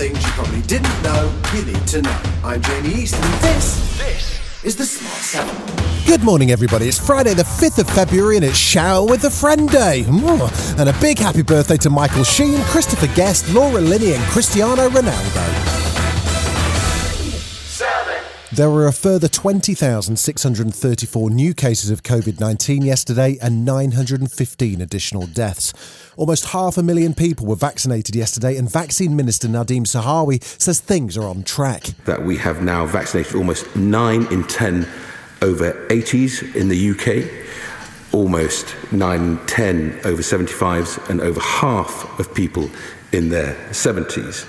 Things you probably didn't know you need to know. I'm Jamie East, and this, this is the Smart Seven. Good morning, everybody. It's Friday, the 5th of February, and it's Shower with a Friend Day. And a big happy birthday to Michael Sheen, Christopher Guest, Laura Linney, and Cristiano Ronaldo. There were a further 20,634 new cases of COVID 19 yesterday and 915 additional deaths. Almost half a million people were vaccinated yesterday, and Vaccine Minister Nadhim Zahawi says things are on track. that we have now vaccinated almost 9 in 10 over 80s in the UK, almost 9 in 10 over 75s, and over half of people in their 70s.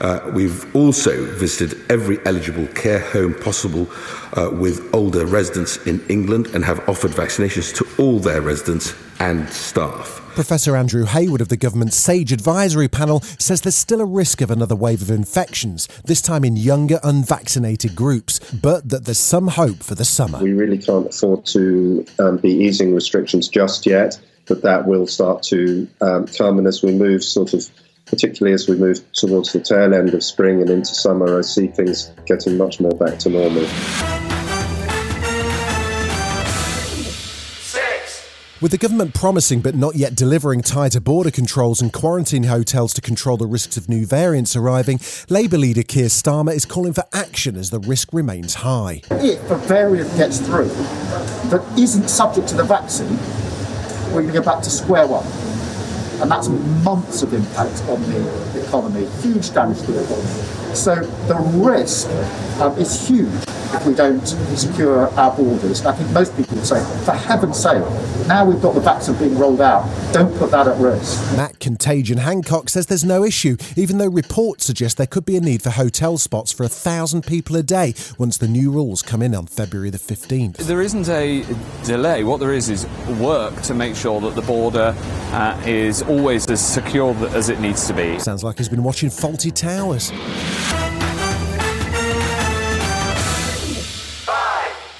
Uh, we've also visited every eligible care home possible uh, with older residents in England and have offered vaccinations to all their residents and staff. Professor Andrew Hayward of the government's SAGE advisory panel says there's still a risk of another wave of infections, this time in younger, unvaccinated groups, but that there's some hope for the summer. We really can't afford to um, be easing restrictions just yet, but that will start to um, come. And as we move, sort of, particularly as we move towards the tail end of spring and into summer, I see things getting much more back to normal. With the government promising but not yet delivering tighter border controls and quarantine hotels to control the risks of new variants arriving, Labour leader Keir Starmer is calling for action as the risk remains high. if a variant gets through that isn't subject to the vaccine, we're going to go back to square one. And that's months of impact on the economy, huge damage to the economy. So the risk um, is huge if we don't secure our borders. I think most people would say, for heaven's sake, now we've got the vaccine being rolled out, don't put that at risk. Matt Contagion Hancock says there's no issue, even though reports suggest there could be a need for hotel spots for a thousand people a day once the new rules come in on February the 15th. There isn't a delay. What there is is work to make sure that the border uh, is always as secure as it needs to be. Sounds like he's been watching Fawlty Towers.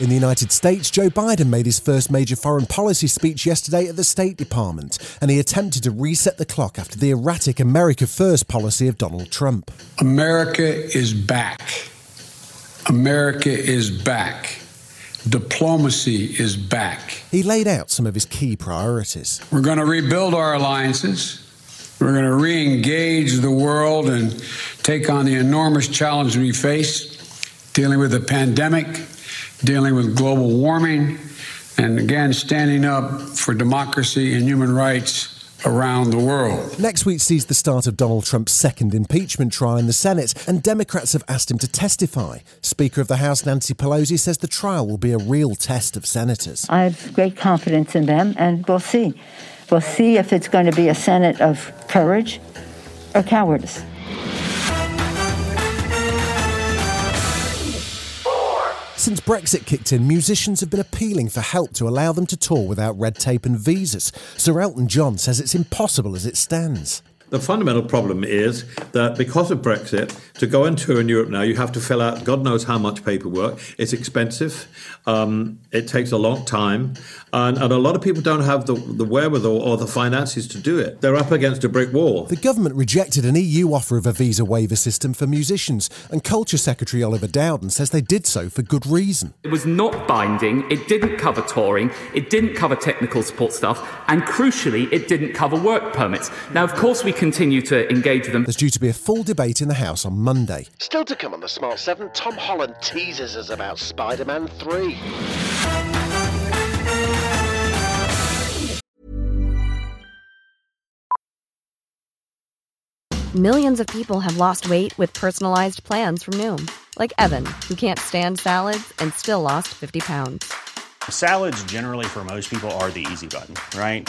In the United States, Joe Biden made his first major foreign policy speech yesterday at the State Department, and he attempted to reset the clock after the erratic America First policy of Donald Trump. America is back. America is back. Diplomacy is back. He laid out some of his key priorities. We're going to rebuild our alliances. We're going to re engage the world and take on the enormous challenge we face dealing with the pandemic, dealing with global warming, and again, standing up for democracy and human rights around the world. Next week sees the start of Donald Trump's second impeachment trial in the Senate, and Democrats have asked him to testify. Speaker of the House Nancy Pelosi says the trial will be a real test of senators. I have great confidence in them, and we'll see. We'll see if it's going to be a Senate of courage or cowardice. Since Brexit kicked in, musicians have been appealing for help to allow them to tour without red tape and visas. Sir Elton John says it's impossible as it stands. The fundamental problem is that because of Brexit, to go and tour in Europe now, you have to fill out God knows how much paperwork. It's expensive. Um, it takes a long time. And, and a lot of people don't have the, the wherewithal or the finances to do it. They're up against a brick wall. The government rejected an EU offer of a visa waiver system for musicians, and Culture Secretary Oliver Dowden says they did so for good reason. It was not binding, it didn't cover touring, it didn't cover technical support stuff, and crucially, it didn't cover work permits. Now, of course, we continue to engage with them. There's due to be a full debate in the House on Monday. Still to come on the Smart 7, Tom Holland teases us about Spider Man 3. Millions of people have lost weight with personalized plans from Noom, Like Evan, who can't stand salads and still lost 50 pounds. Salads, generally, for most people, are the easy button, right?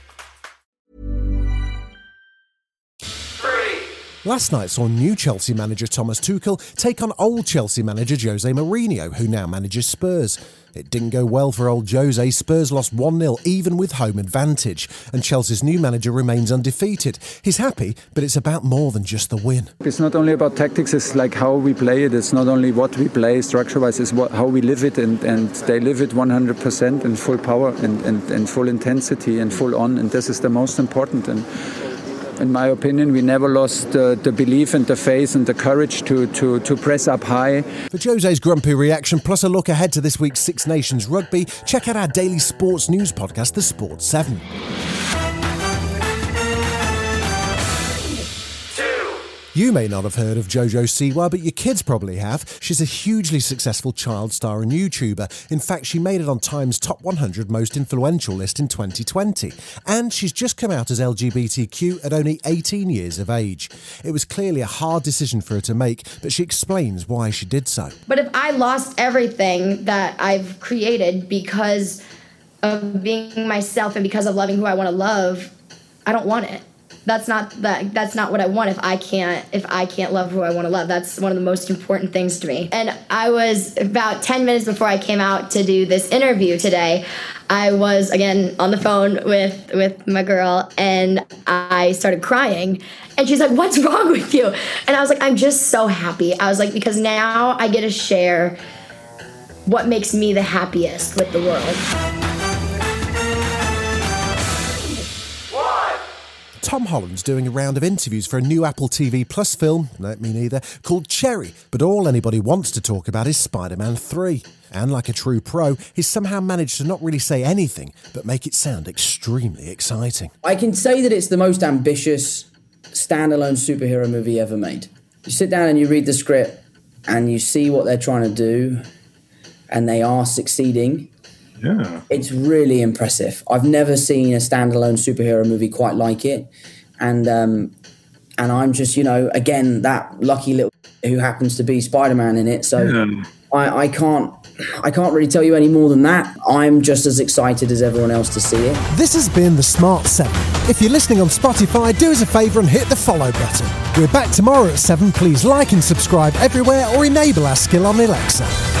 Last night saw new Chelsea manager Thomas Tuchel take on old Chelsea manager Jose Mourinho, who now manages Spurs. It didn't go well for old Jose. Spurs lost 1 0, even with home advantage, and Chelsea's new manager remains undefeated. He's happy, but it's about more than just the win. It's not only about tactics, it's like how we play it. It's not only what we play structure wise, it's what, how we live it, and, and they live it 100% in full power and, and, and full intensity and full on, and this is the most important. And in my opinion, we never lost uh, the belief and the faith and the courage to, to, to press up high. For Jose's grumpy reaction, plus a look ahead to this week's Six Nations rugby, check out our daily sports news podcast, The Sports 7. You may not have heard of Jojo Siwa, but your kids probably have. She's a hugely successful child star and YouTuber. In fact, she made it on Time's Top 100 Most Influential list in 2020. And she's just come out as LGBTQ at only 18 years of age. It was clearly a hard decision for her to make, but she explains why she did so. But if I lost everything that I've created because of being myself and because of loving who I want to love, I don't want it that's not that that's not what I want if I can't if I can't love who I want to love. That's one of the most important things to me. And I was about 10 minutes before I came out to do this interview today. I was again on the phone with with my girl and I started crying and she's like what's wrong with you? And I was like I'm just so happy. I was like because now I get to share what makes me the happiest with the world. Tom Holland's doing a round of interviews for a new Apple TV Plus film, no, me neither, called Cherry. But all anybody wants to talk about is Spider Man 3. And like a true pro, he's somehow managed to not really say anything, but make it sound extremely exciting. I can say that it's the most ambitious standalone superhero movie ever made. You sit down and you read the script and you see what they're trying to do, and they are succeeding. Yeah. It's really impressive. I've never seen a standalone superhero movie quite like it. And um, and I'm just, you know, again, that lucky little who happens to be Spider-Man in it. So Yeah. I, I can't I can't really tell you any more than that. I'm just as excited as everyone else to see it. This has been the Smart 7. If you're listening on Spotify, do us a favour and hit the follow button. We're back tomorrow at 7. Please like and subscribe everywhere or enable our skill on Alexa.